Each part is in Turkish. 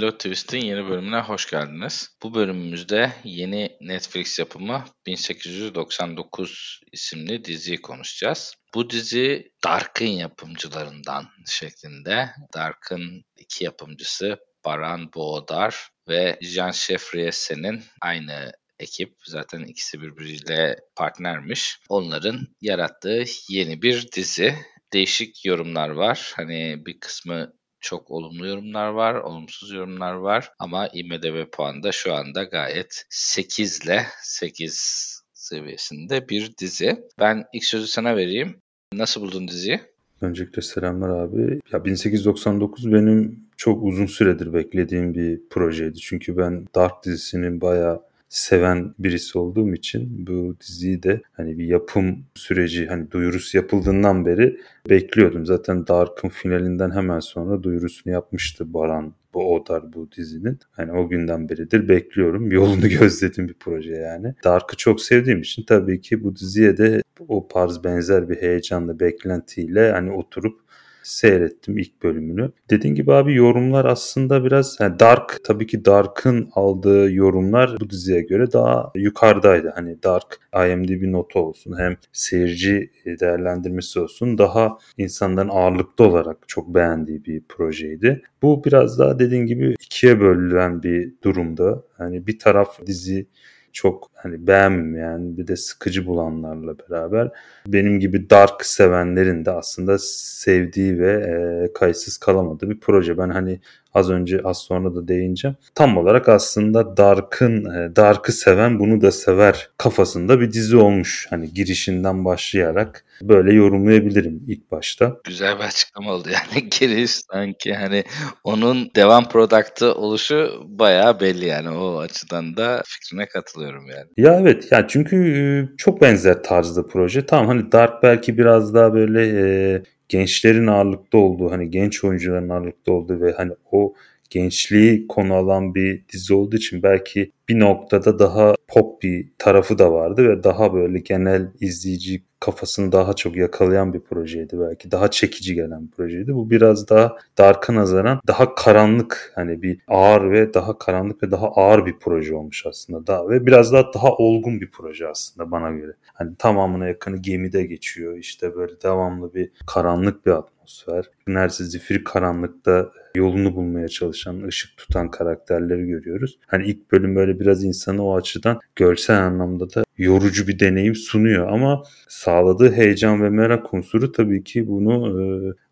Merhabalar. Pilot Twist'in yeni bölümüne hoş geldiniz. Bu bölümümüzde yeni Netflix yapımı 1899 isimli diziyi konuşacağız. Bu dizi Dark'ın yapımcılarından şeklinde. Dark'ın iki yapımcısı Baran Boğdar ve Jean Chefriesse'nin aynı ekip. Zaten ikisi birbiriyle partnermiş. Onların yarattığı yeni bir dizi. Değişik yorumlar var. Hani bir kısmı çok olumlu yorumlar var, olumsuz yorumlar var ama IMDB puanı da şu anda gayet 8 ile 8 seviyesinde bir dizi. Ben ilk sözü sana vereyim. Nasıl buldun diziyi? Öncelikle selamlar abi. Ya 1899 benim çok uzun süredir beklediğim bir projeydi. Çünkü ben Dark dizisinin bayağı seven birisi olduğum için bu diziyi de hani bir yapım süreci hani duyurusu yapıldığından beri bekliyordum. Zaten Dark'ın finalinden hemen sonra duyurusunu yapmıştı Baran bu Odar bu dizinin. Hani o günden beridir bekliyorum. Yolunu gözledim bir proje yani. Dark'ı çok sevdiğim için tabii ki bu diziye de o tarz benzer bir heyecanla, beklentiyle hani oturup seyrettim ilk bölümünü. Dediğin gibi abi yorumlar aslında biraz yani Dark tabii ki Dark'ın aldığı yorumlar bu diziye göre daha yukarıdaydı. Hani Dark IMDb notu olsun hem seyirci değerlendirmesi olsun daha insanların ağırlıklı olarak çok beğendiği bir projeydi. Bu biraz daha dediğin gibi ikiye bölünen bir durumda. Hani bir taraf dizi çok hani beğenmeyen bir de sıkıcı bulanlarla beraber benim gibi dark sevenlerin de aslında sevdiği ve e, kayıtsız kalamadığı bir proje. Ben hani az önce az sonra da değineceğim. Tam olarak aslında Dark'ın e, Dark'ı seven bunu da sever kafasında bir dizi olmuş. Hani girişinden başlayarak böyle yorumlayabilirim ilk başta. Güzel bir açıklama oldu yani giriş sanki hani onun devam product'ı oluşu bayağı belli yani o açıdan da fikrine katılıyorum yani. Ya evet yani çünkü e, çok benzer tarzda proje. Tamam hani Dark belki biraz daha böyle e, gençlerin ağırlıkta olduğu hani genç oyuncuların ağırlıkta olduğu ve hani o gençliği konu alan bir dizi olduğu için belki bir noktada daha pop bir tarafı da vardı ve daha böyle genel izleyici kafasını daha çok yakalayan bir projeydi belki. Daha çekici gelen bir projeydi. Bu biraz daha Dark'a nazaran daha karanlık hani bir ağır ve daha karanlık ve daha ağır bir proje olmuş aslında. Daha ve biraz daha daha olgun bir proje aslında bana göre. Hani tamamına yakını gemide geçiyor. İşte böyle devamlı bir karanlık bir atmosfer. Neredeyse zifir karanlıkta yolunu bulmaya çalışan, ışık tutan karakterleri görüyoruz. Hani ilk bölüm böyle biraz insanı o açıdan görsel anlamda da yorucu bir deneyim sunuyor ama sağladığı heyecan ve merak unsuru tabii ki bunu e,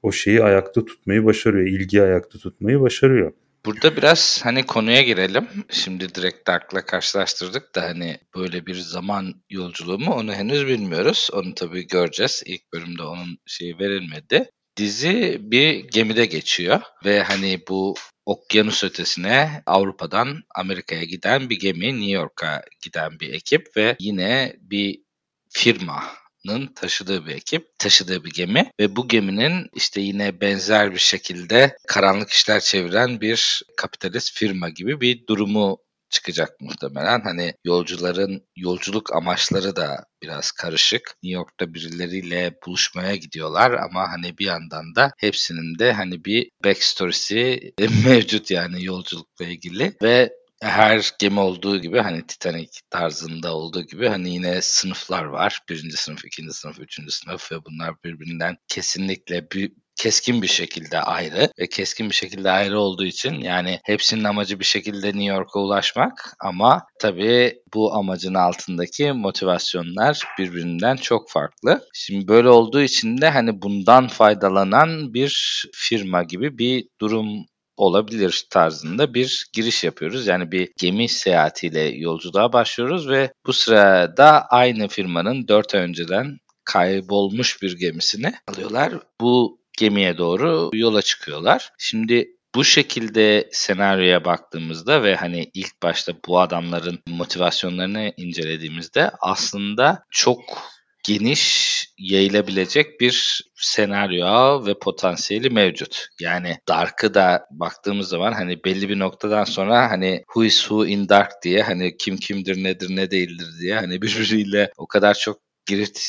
o şeyi ayakta tutmayı başarıyor, ilgi ayakta tutmayı başarıyor. Burada biraz hani konuya girelim. Şimdi direkt Dark'la karşılaştırdık da hani böyle bir zaman yolculuğu mu onu henüz bilmiyoruz. Onu tabii göreceğiz. İlk bölümde onun şeyi verilmedi. Dizi bir gemide geçiyor ve hani bu okyanus ötesine Avrupa'dan Amerika'ya giden bir gemi, New York'a giden bir ekip ve yine bir firmanın taşıdığı bir ekip, taşıdığı bir gemi ve bu geminin işte yine benzer bir şekilde karanlık işler çeviren bir kapitalist firma gibi bir durumu çıkacak muhtemelen. Hani yolcuların yolculuk amaçları da biraz karışık. New York'ta birileriyle buluşmaya gidiyorlar ama hani bir yandan da hepsinin de hani bir backstory'si mevcut yani yolculukla ilgili ve her gemi olduğu gibi hani Titanic tarzında olduğu gibi hani yine sınıflar var. Birinci sınıf, ikinci sınıf, üçüncü sınıf ve bunlar birbirinden kesinlikle bir keskin bir şekilde ayrı ve keskin bir şekilde ayrı olduğu için yani hepsinin amacı bir şekilde New York'a ulaşmak ama tabii bu amacın altındaki motivasyonlar birbirinden çok farklı. Şimdi böyle olduğu için de hani bundan faydalanan bir firma gibi bir durum olabilir tarzında bir giriş yapıyoruz. Yani bir gemi seyahatiyle yolculuğa başlıyoruz ve bu sırada aynı firmanın 4 ay önceden kaybolmuş bir gemisini alıyorlar. Bu gemiye doğru yola çıkıyorlar. Şimdi bu şekilde senaryoya baktığımızda ve hani ilk başta bu adamların motivasyonlarını incelediğimizde aslında çok geniş yayılabilecek bir senaryo ve potansiyeli mevcut. Yani Dark'ı da baktığımız zaman hani belli bir noktadan sonra hani who is who in Dark diye hani kim kimdir nedir ne değildir diye hani birbiriyle o kadar çok girift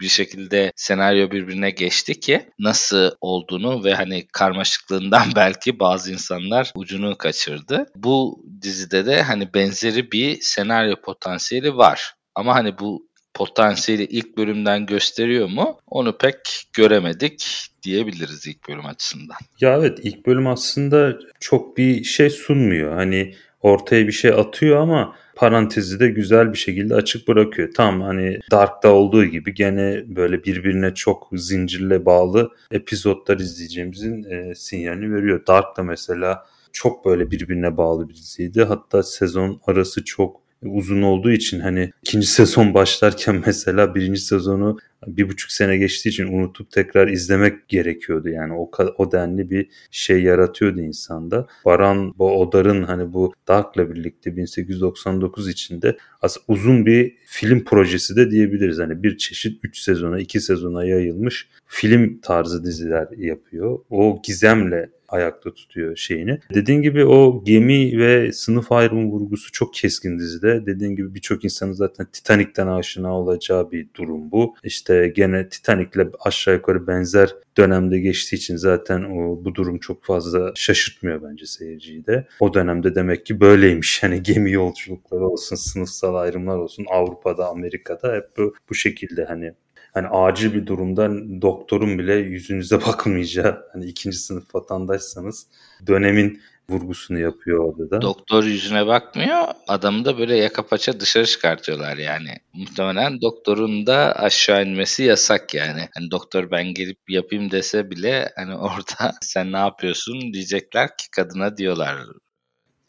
bir şekilde senaryo birbirine geçti ki nasıl olduğunu ve hani karmaşıklığından belki bazı insanlar ucunu kaçırdı. Bu dizide de hani benzeri bir senaryo potansiyeli var. Ama hani bu potansiyeli ilk bölümden gösteriyor mu? Onu pek göremedik diyebiliriz ilk bölüm açısından. Ya evet ilk bölüm aslında çok bir şey sunmuyor. Hani ortaya bir şey atıyor ama parantezi de güzel bir şekilde açık bırakıyor. Tam hani Dark'ta olduğu gibi gene böyle birbirine çok zincirle bağlı epizodlar izleyeceğimizin e, sinyalini veriyor. Dark'ta mesela çok böyle birbirine bağlı bir diziydi. Hatta sezon arası çok uzun olduğu için hani ikinci sezon başlarken mesela birinci sezonu bir buçuk sene geçtiği için unutup tekrar izlemek gerekiyordu. Yani o, o denli bir şey yaratıyordu insanda. Baran Odar'ın hani bu Dark'la birlikte 1899 içinde aslında uzun bir film projesi de diyebiliriz. Hani bir çeşit 3 sezona 2 sezona yayılmış film tarzı diziler yapıyor. O gizemle ayakta tutuyor şeyini. Dediğin gibi o gemi ve sınıf ayrımı vurgusu çok keskin dizide. Dediğin gibi birçok insanın zaten Titanic'ten aşina olacağı bir durum bu. İşte gene Titanic'le aşağı yukarı benzer dönemde geçtiği için zaten o bu durum çok fazla şaşırtmıyor bence seyirciyi de. O dönemde demek ki böyleymiş. Yani gemi yolculukları olsun, sınıfsal ayrımlar olsun Avrupa'da, Amerika'da hep bu, bu şekilde hani hani acil bir durumda doktorun bile yüzünüze bakmayacağı hani ikinci sınıf vatandaşsanız dönemin vurgusunu yapıyor orada da. Doktor yüzüne bakmıyor. Adamı da böyle yaka paça dışarı çıkartıyorlar yani. Muhtemelen doktorun da aşağı inmesi yasak yani. Hani doktor ben gelip yapayım dese bile hani orada sen ne yapıyorsun diyecekler ki kadına diyorlar.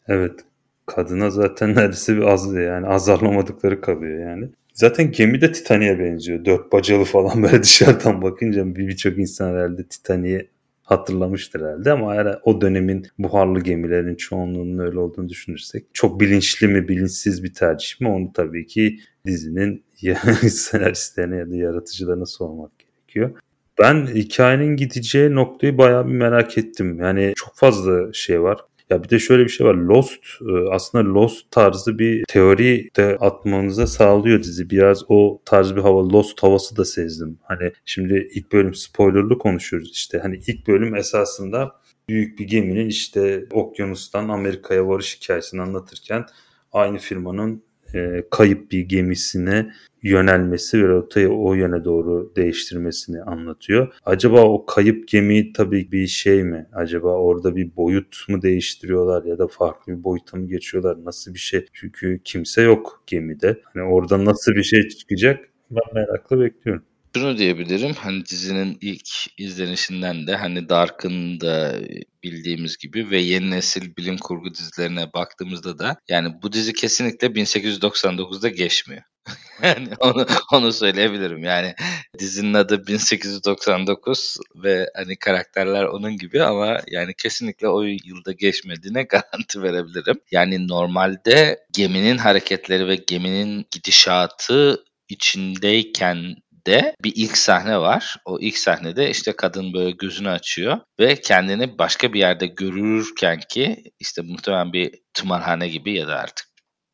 Evet. Kadına zaten neredeyse bir az yani azarlamadıkları kalıyor yani. Zaten gemi de Titanic'e benziyor. Dört bacalı falan böyle dışarıdan bakınca birçok insan herhalde Titanic'i hatırlamıştır herhalde ama eğer o dönemin buharlı gemilerin çoğunluğunun öyle olduğunu düşünürsek çok bilinçli mi bilinçsiz bir tercih mi onu tabii ki dizinin senaristlerine ya da yaratıcılarına sormak gerekiyor. Ben hikayenin gideceği noktayı bayağı bir merak ettim. Yani çok fazla şey var. Ya bir de şöyle bir şey var. Lost e, aslında Lost tarzı bir teori de atmanıza sağlıyor dizi. Biraz o tarz bir hava Lost havası da sezdim. Hani şimdi ilk bölüm spoilerlı konuşuyoruz işte. Hani ilk bölüm esasında büyük bir geminin işte okyanustan Amerika'ya varış hikayesini anlatırken aynı firmanın e, kayıp bir gemisine yönelmesi ve rotayı o yöne doğru değiştirmesini anlatıyor. Acaba o kayıp gemi tabii bir şey mi? Acaba orada bir boyut mu değiştiriyorlar ya da farklı bir boyuta mı geçiyorlar? Nasıl bir şey? Çünkü kimse yok gemide. Hani orada nasıl bir şey çıkacak? Ben merakla bekliyorum şunu diyebilirim. Hani dizinin ilk izlenişinden de hani Dark'ın da bildiğimiz gibi ve yeni nesil bilim kurgu dizilerine baktığımızda da yani bu dizi kesinlikle 1899'da geçmiyor. yani onu, onu söyleyebilirim. Yani dizinin adı 1899 ve hani karakterler onun gibi ama yani kesinlikle o yılda geçmediğine garanti verebilirim. Yani normalde geminin hareketleri ve geminin gidişatı içindeyken de bir ilk sahne var. O ilk sahnede işte kadın böyle gözünü açıyor ve kendini başka bir yerde görürken ki işte muhtemelen bir tımarhane gibi ya da artık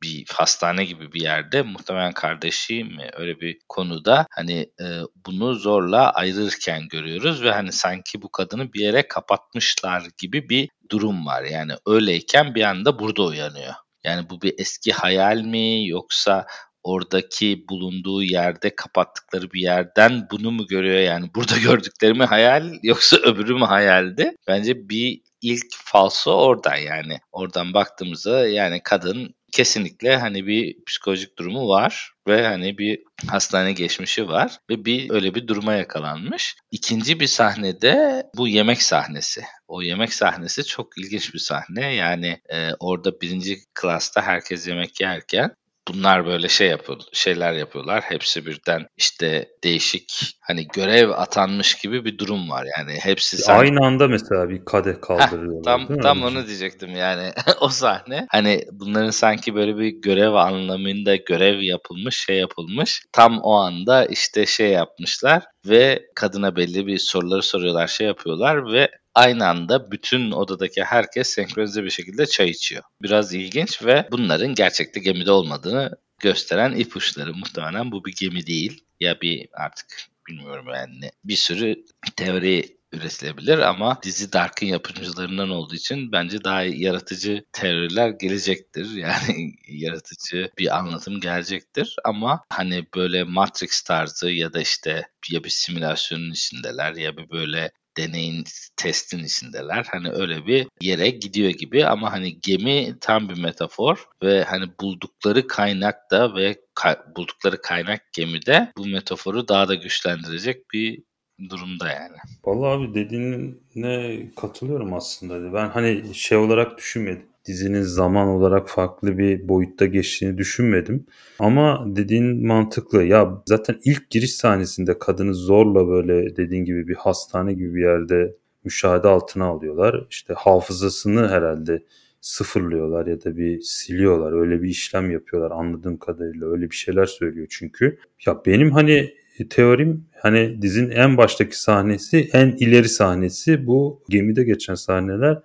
bir hastane gibi bir yerde muhtemelen kardeşi mi öyle bir konuda hani e, bunu zorla ayrılırken görüyoruz ve hani sanki bu kadını bir yere kapatmışlar gibi bir durum var. Yani öyleyken bir anda burada uyanıyor. Yani bu bir eski hayal mi yoksa oradaki bulunduğu yerde kapattıkları bir yerden bunu mu görüyor yani burada gördüklerimi hayal yoksa öbürü mü hayaldi? Bence bir ilk falso oradan yani. Oradan baktığımızda yani kadın kesinlikle hani bir psikolojik durumu var ve hani bir hastane geçmişi var ve bir öyle bir duruma yakalanmış. İkinci bir sahnede bu yemek sahnesi. O yemek sahnesi çok ilginç bir sahne. Yani e, orada birinci klasta herkes yemek yerken bunlar böyle şey yapıyor, şeyler yapıyorlar. Hepsi birden işte değişik hani görev atanmış gibi bir durum var. Yani hepsi sanki... aynı anda mesela bir kadeh kaldırıyorlar. Heh, tam tam onu diyecektim yani o sahne. Hani bunların sanki böyle bir görev anlamında görev yapılmış, şey yapılmış. Tam o anda işte şey yapmışlar ve kadına belli bir soruları soruyorlar, şey yapıyorlar ve aynı anda bütün odadaki herkes senkronize bir şekilde çay içiyor. Biraz ilginç ve bunların gerçekte gemide olmadığını gösteren ipuçları. Muhtemelen bu bir gemi değil. Ya bir artık bilmiyorum yani bir sürü teori üretilebilir ama dizi Dark'ın yapımcılarından olduğu için bence daha yaratıcı teoriler gelecektir. Yani yaratıcı bir anlatım gelecektir ama hani böyle Matrix tarzı ya da işte ya bir simülasyonun içindeler ya bir böyle deneyin testin içindeler. Hani öyle bir yere gidiyor gibi ama hani gemi tam bir metafor ve hani buldukları kaynak da ve ka- buldukları kaynak gemide bu metaforu daha da güçlendirecek bir durumda yani. Vallahi abi dediğine katılıyorum aslında. Ben hani şey olarak düşünmedim. Dizinin zaman olarak farklı bir boyutta geçtiğini düşünmedim. Ama dediğin mantıklı. Ya zaten ilk giriş sahnesinde kadını zorla böyle dediğin gibi bir hastane gibi bir yerde müşahede altına alıyorlar. İşte hafızasını herhalde sıfırlıyorlar ya da bir siliyorlar. Öyle bir işlem yapıyorlar anladığım kadarıyla. Öyle bir şeyler söylüyor çünkü. Ya benim hani teorim hani dizin en baştaki sahnesi en ileri sahnesi bu gemide geçen sahneler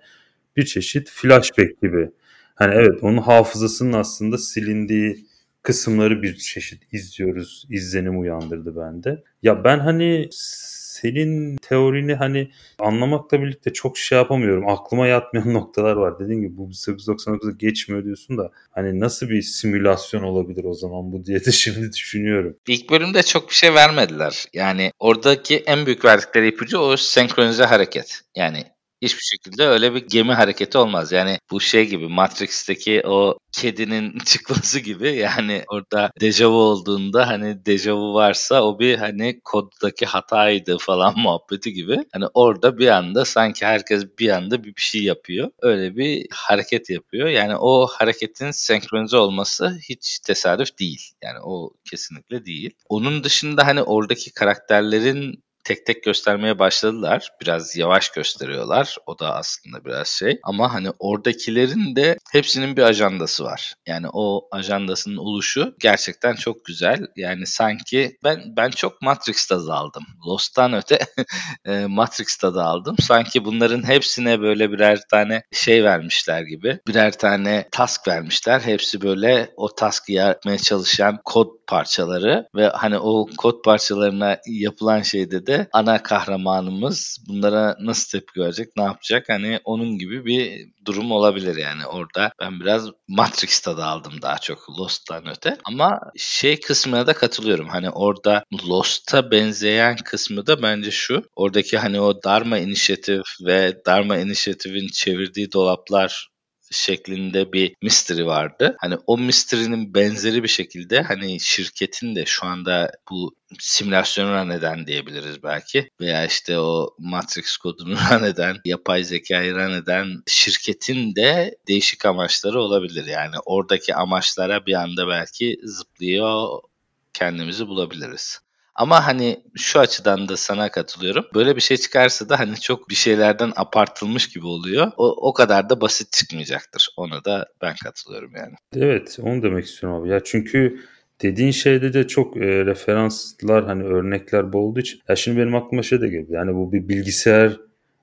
bir çeşit flashback gibi. Hani evet onun hafızasının aslında silindiği kısımları bir çeşit izliyoruz. izlenim uyandırdı bende. Ya ben hani senin teorini hani anlamakla birlikte çok şey yapamıyorum. Aklıma yatmayan noktalar var. Dediğim gibi bu 1899'da geçmiyor diyorsun da hani nasıl bir simülasyon olabilir o zaman bu diye de şimdi düşünüyorum. İlk bölümde çok bir şey vermediler. Yani oradaki en büyük verdikleri ipucu o senkronize hareket. Yani hiçbir şekilde öyle bir gemi hareketi olmaz. Yani bu şey gibi Matrix'teki o kedinin çıkması gibi yani orada dejavu olduğunda hani dejavu varsa o bir hani koddaki hataydı falan muhabbeti gibi. Hani orada bir anda sanki herkes bir anda bir, şey yapıyor. Öyle bir hareket yapıyor. Yani o hareketin senkronize olması hiç tesadüf değil. Yani o kesinlikle değil. Onun dışında hani oradaki karakterlerin tek tek göstermeye başladılar. Biraz yavaş gösteriyorlar. O da aslında biraz şey. Ama hani oradakilerin de hepsinin bir ajandası var. Yani o ajandasının oluşu gerçekten çok güzel. Yani sanki ben ben çok Matrix tadı aldım. Lost'tan öte e, Matrix tadı aldım. Sanki bunların hepsine böyle birer tane şey vermişler gibi. Birer tane task vermişler. Hepsi böyle o task'ı yapmaya çalışan kod parçaları ve hani o kod parçalarına yapılan şeyde de ana kahramanımız bunlara nasıl tepki verecek, ne yapacak? Hani onun gibi bir durum olabilir yani orada. Ben biraz Matrix tadı aldım daha çok Lost'tan öte. Ama şey kısmına da katılıyorum. Hani orada Lost'a benzeyen kısmı da bence şu. Oradaki hani o Dharma inisiyatif ve Dharma inisiyatifin çevirdiği dolaplar şeklinde bir mystery vardı. Hani o mystery'nin benzeri bir şekilde hani şirketin de şu anda bu simülasyonu run eden diyebiliriz belki. Veya işte o Matrix kodunu run eden, yapay zekayı run eden şirketin de değişik amaçları olabilir. Yani oradaki amaçlara bir anda belki zıplıyor kendimizi bulabiliriz. Ama hani şu açıdan da sana katılıyorum. Böyle bir şey çıkarsa da hani çok bir şeylerden apartılmış gibi oluyor. O, o kadar da basit çıkmayacaktır. Ona da ben katılıyorum yani. Evet onu demek istiyorum abi. Ya çünkü dediğin şeyde de çok e, referanslar hani örnekler bol olduğu için. Ya şimdi benim aklıma şey de geliyor. Yani bu bir bilgisayar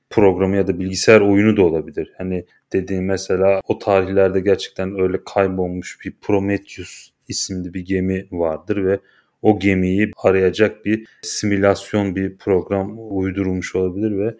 programı ya da bilgisayar oyunu da olabilir. Hani dediğin mesela o tarihlerde gerçekten öyle kaybolmuş bir Prometheus isimli bir gemi vardır ve o gemiyi arayacak bir simülasyon bir program uydurulmuş olabilir ve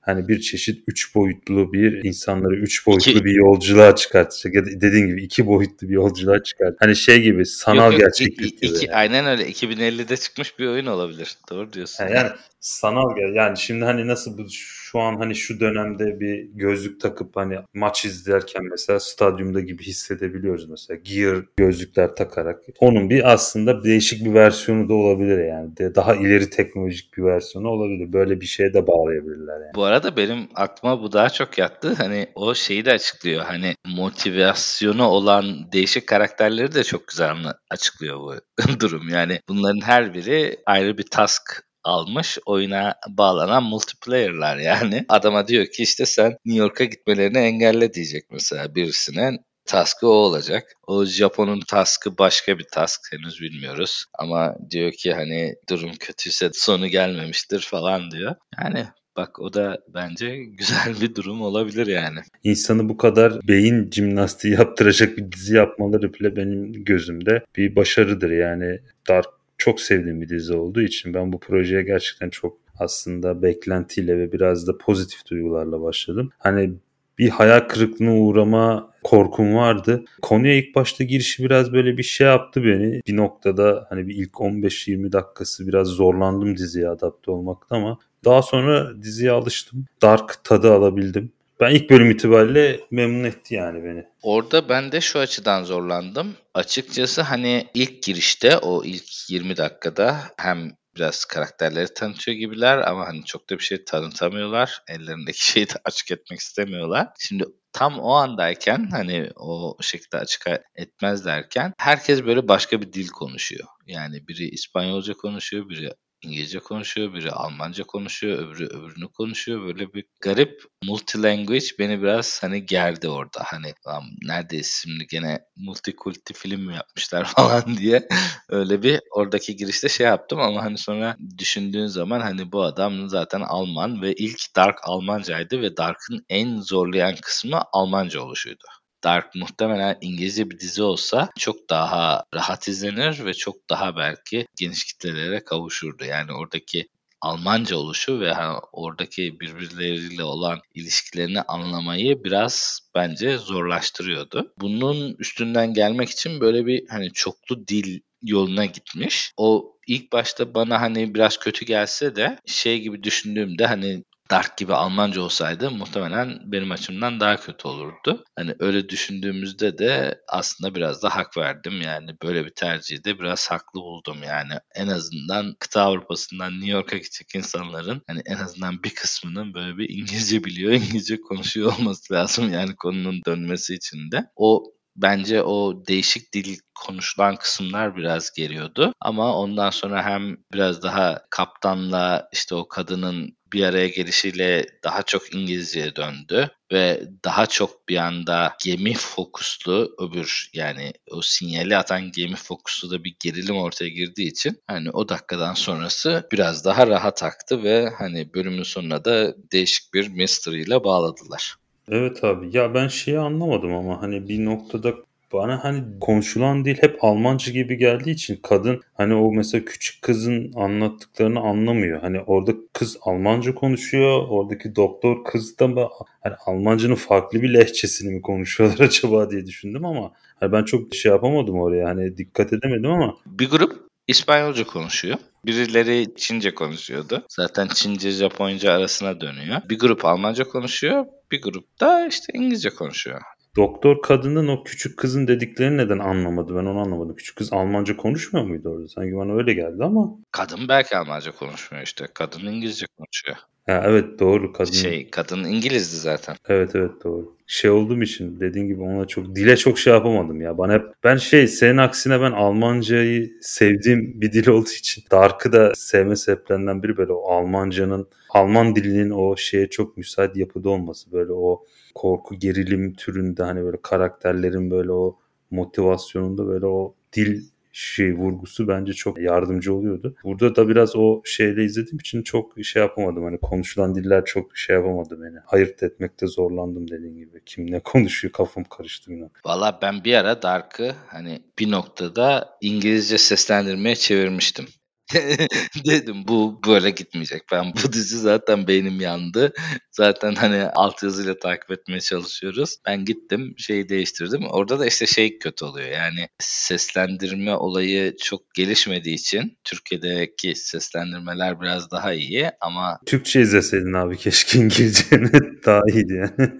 hani bir çeşit üç boyutlu bir insanları üç boyutlu iki, bir yolculuğa çıkartacak. Ya da dediğin gibi iki boyutlu bir yolculuğa çıkart. Hani şey gibi sanal yok, yok, gerçeklik iki, gibi. aynen öyle. 2050'de çıkmış bir oyun olabilir. Doğru diyorsun. Yani, yani sanal yani şimdi hani nasıl bu şu an hani şu dönemde bir gözlük takıp hani maç izlerken mesela stadyumda gibi hissedebiliyoruz mesela gear gözlükler takarak. Onun bir aslında değişik bir versiyonu da olabilir yani. De daha ileri teknolojik bir versiyonu olabilir. Böyle bir şeye de bağlayabilirler yani. Bu arada benim aklıma bu daha çok yattı. Hani o şeyi de açıklıyor. Hani motivasyonu olan değişik karakterleri de çok güzel açıklıyor bu durum. Yani bunların her biri ayrı bir task almış oyuna bağlanan multiplayer'lar yani. Adama diyor ki işte sen New York'a gitmelerini engelle diyecek mesela birisine. Task'ı o olacak. O Japon'un task'ı başka bir task henüz bilmiyoruz. Ama diyor ki hani durum kötüyse sonu gelmemiştir falan diyor. Yani Bak o da bence güzel bir durum olabilir yani. İnsanı bu kadar beyin jimnastiği yaptıracak bir dizi yapmaları bile benim gözümde bir başarıdır. Yani Dark çok sevdiğim bir dizi olduğu için ben bu projeye gerçekten çok aslında beklentiyle ve biraz da pozitif duygularla başladım. Hani bir hayal kırıklığına uğrama korkum vardı. Konuya ilk başta girişi biraz böyle bir şey yaptı beni. Bir noktada hani bir ilk 15-20 dakikası biraz zorlandım diziye adapte olmakta ama daha sonra diziye alıştım. Dark tadı alabildim. Ben ilk bölüm itibariyle memnun etti yani beni. Orada ben de şu açıdan zorlandım. Açıkçası hani ilk girişte o ilk 20 dakikada hem biraz karakterleri tanıtıyor gibiler ama hani çok da bir şey tanıtamıyorlar. Ellerindeki şeyi de açık etmek istemiyorlar. Şimdi tam o andayken hani o şekilde açık etmezlerken herkes böyle başka bir dil konuşuyor. Yani biri İspanyolca konuşuyor, biri İngilizce konuşuyor, biri Almanca konuşuyor, öbürü öbürünü konuşuyor. Böyle bir garip multilanguage beni biraz hani gerdi orada. Hani lan neredeyiz şimdi gene multikulti film mi yapmışlar falan diye öyle bir oradaki girişte şey yaptım ama hani sonra düşündüğün zaman hani bu adam zaten Alman ve ilk Dark Almancaydı ve Dark'ın en zorlayan kısmı Almanca oluşuydu. Dark muhtemelen İngilizce bir dizi olsa çok daha rahat izlenir ve çok daha belki geniş kitlelere kavuşurdu. Yani oradaki Almanca oluşu ve oradaki birbirleriyle olan ilişkilerini anlamayı biraz bence zorlaştırıyordu. Bunun üstünden gelmek için böyle bir hani çoklu dil yoluna gitmiş. O ilk başta bana hani biraz kötü gelse de şey gibi düşündüğümde hani Dark gibi Almanca olsaydı muhtemelen benim açımdan daha kötü olurdu. Hani öyle düşündüğümüzde de aslında biraz da hak verdim. Yani böyle bir tercihi de biraz haklı buldum. Yani en azından kıta Avrupa'sından New York'a gidecek insanların hani en azından bir kısmının böyle bir İngilizce biliyor, İngilizce konuşuyor olması lazım. Yani konunun dönmesi için de. O bence o değişik dil konuşulan kısımlar biraz geliyordu. Ama ondan sonra hem biraz daha kaptanla işte o kadının bir araya gelişiyle daha çok İngilizceye döndü ve daha çok bir anda gemi fokuslu öbür yani o sinyali atan gemi fokuslu da bir gerilim ortaya girdiği için hani o dakikadan sonrası biraz daha rahat aktı ve hani bölümün sonuna da değişik bir mystery ile bağladılar. Evet abi ya ben şeyi anlamadım ama hani bir noktada bana hani konuşulan dil hep Almanca gibi geldiği için kadın hani o mesela küçük kızın anlattıklarını anlamıyor. Hani orada kız Almanca konuşuyor. Oradaki doktor kız da hani Almanca'nın farklı bir lehçesini mi konuşuyorlar acaba diye düşündüm ama hani ben çok şey yapamadım oraya. Hani dikkat edemedim ama. Bir grup İspanyolca konuşuyor. Birileri Çince konuşuyordu. Zaten Çince Japonca arasına dönüyor. Bir grup Almanca konuşuyor. Bir grup da işte İngilizce konuşuyor. Doktor kadının o küçük kızın dediklerini neden anlamadı? Ben onu anlamadım. Küçük kız Almanca konuşmuyor muydu orada? Sanki bana öyle geldi ama. Kadın belki Almanca konuşmuyor işte. Kadın İngilizce konuşuyor. Ha, evet doğru kadın. Şey kadın İngilizdi zaten. Evet evet doğru. Şey olduğum için dediğin gibi ona çok dile çok şey yapamadım ya. Bana hep ben şey senin aksine ben Almancayı sevdiğim bir dil olduğu için Dark'ı da sevme sebeplerinden biri böyle o Almancanın Alman dilinin o şeye çok müsait yapıda olması böyle o korku gerilim türünde hani böyle karakterlerin böyle o motivasyonunda böyle o dil şey vurgusu bence çok yardımcı oluyordu. Burada da biraz o şeyle izlediğim için çok şey yapamadım. Hani konuşulan diller çok şey yapamadı beni. Ayırt etmekte zorlandım dediğin gibi. Kim ne konuşuyor kafam karıştı yine. Valla ben bir ara Dark'ı hani bir noktada İngilizce seslendirmeye çevirmiştim. Dedim bu böyle gitmeyecek. Ben bu dizi zaten beynim yandı. Zaten hani alt yazıyla takip etmeye çalışıyoruz. Ben gittim şeyi değiştirdim. Orada da işte şey kötü oluyor. Yani seslendirme olayı çok gelişmediği için Türkiye'deki seslendirmeler biraz daha iyi ama Türkçe izleseydin abi keşke İngilizce daha iyiydi yani.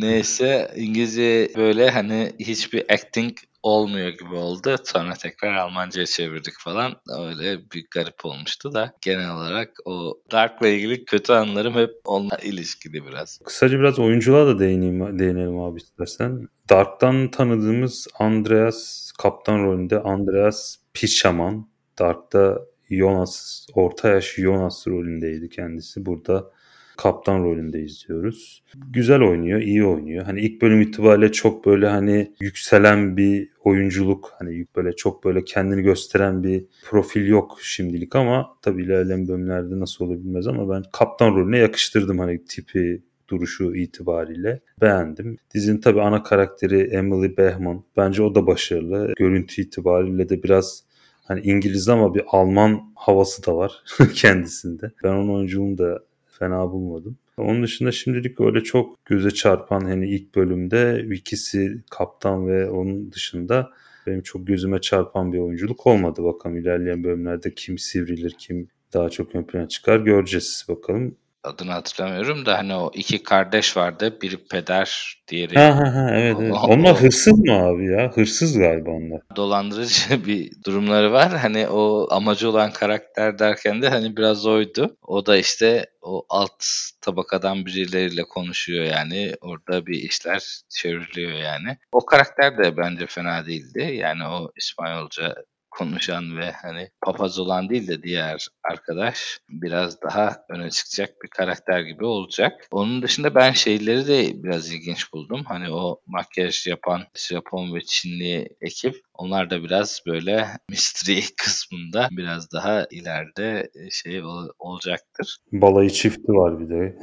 Neyse İngilizce böyle hani hiçbir acting olmuyor gibi oldu. Sonra tekrar Almanca'ya çevirdik falan. Öyle bir garip olmuştu da genel olarak o Dark'la ilgili kötü anlarım hep onunla ilişkili biraz. Kısaca biraz oyunculuğa da değineyim, değinelim abi istersen. Dark'tan tanıdığımız Andreas kaptan rolünde Andreas Pichaman. Dark'ta Jonas, orta yaş Jonas rolündeydi kendisi. Burada kaptan rolünde izliyoruz. Güzel oynuyor, iyi oynuyor. Hani ilk bölüm itibariyle çok böyle hani yükselen bir oyunculuk, hani böyle çok böyle kendini gösteren bir profil yok şimdilik ama tabii ilerleyen bölümlerde nasıl olur bilmez ama ben kaptan rolüne yakıştırdım hani tipi, duruşu itibariyle beğendim. Dizinin tabii ana karakteri Emily Behman. Bence o da başarılı. Görüntü itibariyle de biraz hani İngiliz ama bir Alman havası da var kendisinde. Ben onun oyunculuğunu da fena bulmadım. Onun dışında şimdilik öyle çok göze çarpan hani ilk bölümde ikisi kaptan ve onun dışında benim çok gözüme çarpan bir oyunculuk olmadı. Bakalım ilerleyen bölümlerde kim sivrilir, kim daha çok ön plana çıkar göreceğiz bakalım adını hatırlamıyorum da hani o iki kardeş vardı. Biri peder, diğeri... Ha ha ha evet evet. Onlar hırsız mı abi ya? Hırsız galiba onlar. Dolandırıcı bir durumları var. Hani o amacı olan karakter derken de hani biraz oydu. O da işte o alt tabakadan birileriyle konuşuyor yani. Orada bir işler çevriliyor yani. O karakter de bence fena değildi. Yani o İspanyolca konuşan ve hani papaz olan değil de diğer arkadaş biraz daha öne çıkacak bir karakter gibi olacak. Onun dışında ben şeyleri de biraz ilginç buldum. Hani o makyaj yapan Japon ve Çinli ekip onlar da biraz böyle mystery kısmında biraz daha ileride şey olacaktır. Balayı çifti var bir de.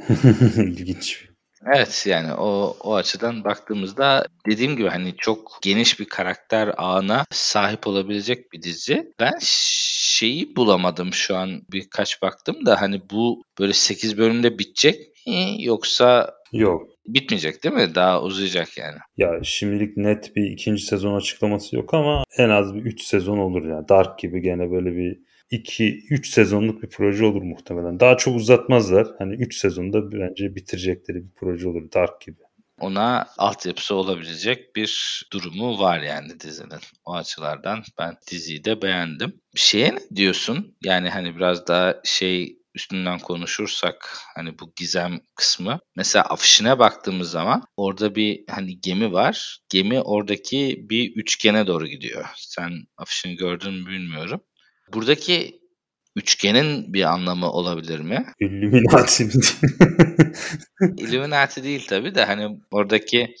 İlginç Evet yani o o açıdan baktığımızda dediğim gibi hani çok geniş bir karakter ağına sahip olabilecek bir dizi. Ben şeyi bulamadım şu an birkaç baktım da hani bu böyle 8 bölümde bitecek mi yoksa Yok. Bitmeyecek değil mi? Daha uzayacak yani. Ya şimdilik net bir ikinci sezon açıklaması yok ama en az bir 3 sezon olur yani. Dark gibi gene böyle bir 2-3 sezonluk bir proje olur muhtemelen. Daha çok uzatmazlar. Hani 3 sezonda bence bitirecekleri bir proje olur Dark gibi. Ona altyapısı olabilecek bir durumu var yani dizinin. O açılardan ben diziyi de beğendim. Şeye ne diyorsun? Yani hani biraz daha şey üstünden konuşursak hani bu gizem kısmı. Mesela afişine baktığımız zaman orada bir hani gemi var. Gemi oradaki bir üçgene doğru gidiyor. Sen afişini gördün mü bilmiyorum. Buradaki üçgenin bir anlamı olabilir mi? Illuminati mi? Illuminati değil tabii de hani oradaki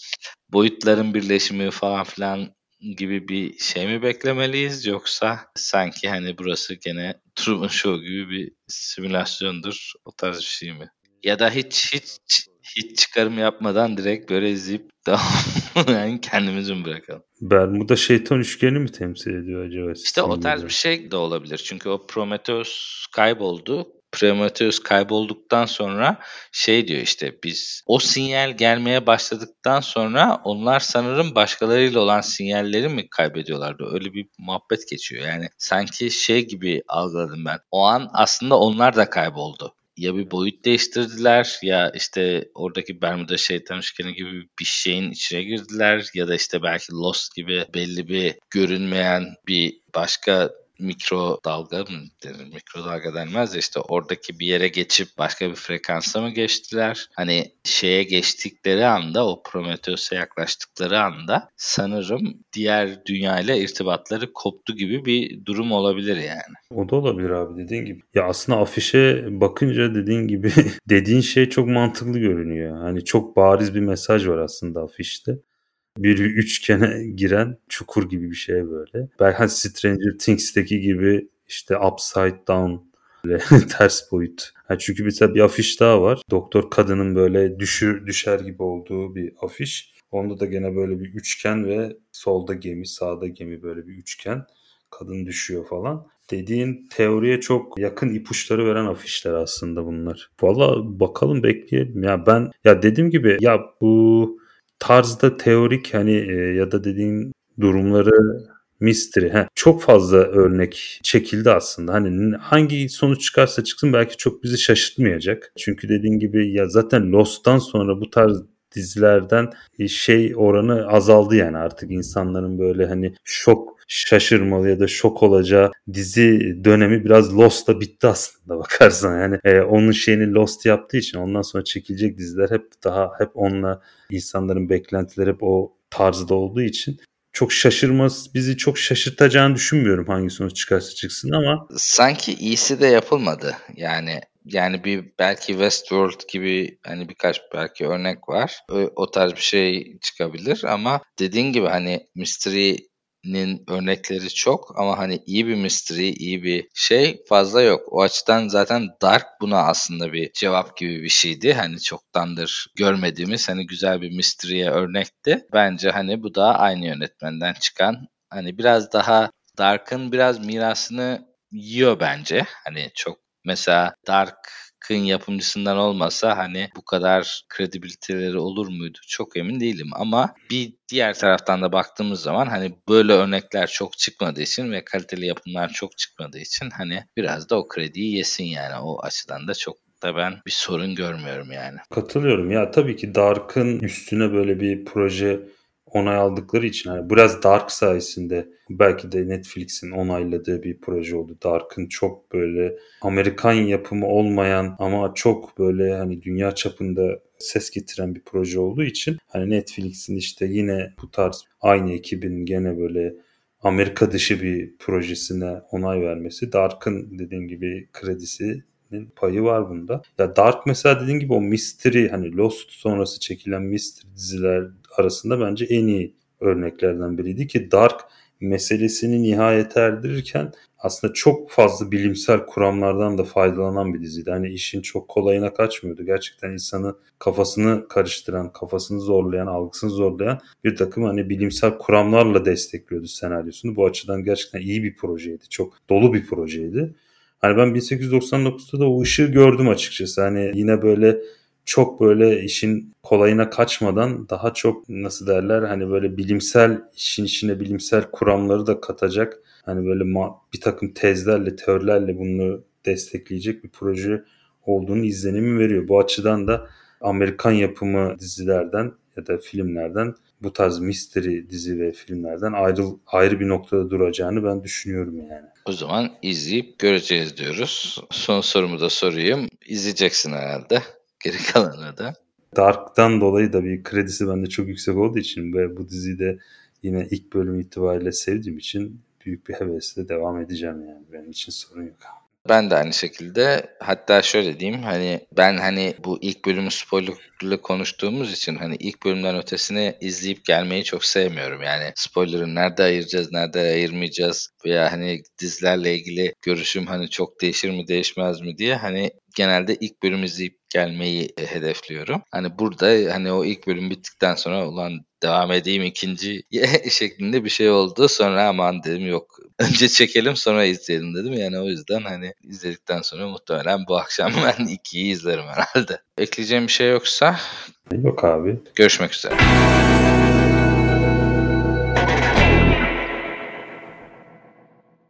boyutların birleşimi falan filan gibi bir şey mi beklemeliyiz yoksa sanki hani burası gene Truman Show gibi bir simülasyondur o tarz bir şey mi? Ya da hiç hiç hiç çıkarım yapmadan direkt böyle izleyip yani kendimizi mi bırakalım? Bermuda şeytan üçgeni mi temsil ediyor acaba? İşte o tarz bir şey de olabilir. Çünkü o Prometheus kayboldu. Prometheus kaybolduktan sonra şey diyor işte biz o sinyal gelmeye başladıktan sonra onlar sanırım başkalarıyla olan sinyalleri mi kaybediyorlardı? Öyle bir muhabbet geçiyor. Yani sanki şey gibi algıladım ben. O an aslında onlar da kayboldu ya bir boyut değiştirdiler ya işte oradaki Bermuda şeytan üçgeni gibi bir şeyin içine girdiler ya da işte belki Lost gibi belli bir görünmeyen bir başka mikro dalga mı denir? Mikro dalga denmez de işte oradaki bir yere geçip başka bir frekansa mı geçtiler? Hani şeye geçtikleri anda o Prometheus'a yaklaştıkları anda sanırım diğer dünya ile irtibatları koptu gibi bir durum olabilir yani. O da olabilir abi dediğin gibi. Ya aslında afişe bakınca dediğin gibi dediğin şey çok mantıklı görünüyor. Hani çok bariz bir mesaj var aslında afişte bir üçgene giren çukur gibi bir şey böyle. Belki hani Stranger Things'teki gibi işte upside down böyle ters boyut. Ha çünkü bir afiş daha var. Doktor kadının böyle düşür düşer gibi olduğu bir afiş. Onda da gene böyle bir üçgen ve solda gemi, sağda gemi böyle bir üçgen. Kadın düşüyor falan. Dediğin teoriye çok yakın ipuçları veren afişler aslında bunlar. Valla bakalım bekleyelim. Ya ben ya dediğim gibi ya bu tarzda teorik hani e, ya da dediğin durumları mystery. Heh, çok fazla örnek çekildi aslında. Hani hangi sonuç çıkarsa çıksın belki çok bizi şaşırtmayacak. Çünkü dediğin gibi ya zaten Lost'tan sonra bu tarz dizilerden e, şey oranı azaldı yani artık insanların böyle hani şok şaşırmalı ya da şok olacağı dizi dönemi biraz Lost'ta bitti aslında bakarsan. Yani e, onun şeyini Lost yaptığı için ondan sonra çekilecek diziler hep daha hep onunla insanların beklentileri hep o tarzda olduğu için çok şaşırmaz bizi çok şaşırtacağını düşünmüyorum hangi sonuç çıkarsa çıksın ama sanki iyisi de yapılmadı. Yani yani bir belki Westworld gibi hani birkaç belki örnek var. O, o tarz bir şey çıkabilir ama dediğin gibi hani mystery nin örnekleri çok ama hani iyi bir mystery, iyi bir şey fazla yok. O açıdan zaten Dark buna aslında bir cevap gibi bir şeydi. Hani çoktandır görmediğimiz hani güzel bir mystery'e örnekti. Bence hani bu da aynı yönetmenden çıkan hani biraz daha Dark'ın biraz mirasını yiyor bence. Hani çok mesela Dark Kın yapımcısından olmasa hani bu kadar kredibiliteleri olur muydu çok emin değilim ama bir diğer taraftan da baktığımız zaman hani böyle örnekler çok çıkmadığı için ve kaliteli yapımlar çok çıkmadığı için hani biraz da o krediyi yesin yani o açıdan da çok da ben bir sorun görmüyorum yani. Katılıyorum. Ya tabii ki Dark'ın üstüne böyle bir proje onay aldıkları için hani biraz Dark sayesinde belki de Netflix'in onayladığı bir proje oldu. Dark'ın çok böyle Amerikan yapımı olmayan ama çok böyle hani dünya çapında ses getiren bir proje olduğu için hani Netflix'in işte yine bu tarz aynı ekibin gene böyle Amerika dışı bir projesine onay vermesi Dark'ın dediğim gibi kredisi payı var bunda. Ya Dark mesela dediğim gibi o mystery hani Lost sonrası çekilen mystery diziler arasında bence en iyi örneklerden biriydi ki Dark meselesini nihayet erdirirken aslında çok fazla bilimsel kuramlardan da faydalanan bir diziydi. Hani işin çok kolayına kaçmıyordu. Gerçekten insanı kafasını karıştıran, kafasını zorlayan, algısını zorlayan bir takım hani bilimsel kuramlarla destekliyordu senaryosunu. Bu açıdan gerçekten iyi bir projeydi. Çok dolu bir projeydi. Hani ben 1899'da da o ışığı gördüm açıkçası. Hani yine böyle çok böyle işin kolayına kaçmadan daha çok nasıl derler hani böyle bilimsel işin içine bilimsel kuramları da katacak hani böyle bir takım tezlerle teorilerle bunu destekleyecek bir proje olduğunu izlenimi veriyor. Bu açıdan da Amerikan yapımı dizilerden ya da filmlerden bu tarz mystery dizi ve filmlerden ayrı, ayrı bir noktada duracağını ben düşünüyorum yani. O zaman izleyip göreceğiz diyoruz. Son sorumu da sorayım. İzleyeceksin herhalde. Geri kalanı da. Dark'tan dolayı da bir kredisi bende çok yüksek olduğu için ve bu diziyi de yine ilk bölüm itibariyle sevdiğim için büyük bir hevesle devam edeceğim yani. Benim için sorun yok. Ben de aynı şekilde hatta şöyle diyeyim hani ben hani bu ilk bölümü spoilerlı konuştuğumuz için hani ilk bölümden ötesini izleyip gelmeyi çok sevmiyorum. Yani spoiler'ı nerede ayıracağız, nerede ayırmayacağız veya hani dizilerle ilgili görüşüm hani çok değişir mi değişmez mi diye hani genelde ilk bölüm izleyip gelmeyi e, hedefliyorum. Hani burada hani o ilk bölüm bittikten sonra ulan devam edeyim ikinci şeklinde bir şey oldu. Sonra aman dedim yok önce çekelim sonra izleyelim dedim. Yani o yüzden hani izledikten sonra muhtemelen bu akşam ben ikiyi izlerim herhalde. Ekleyeceğim bir şey yoksa Yok abi. Görüşmek üzere.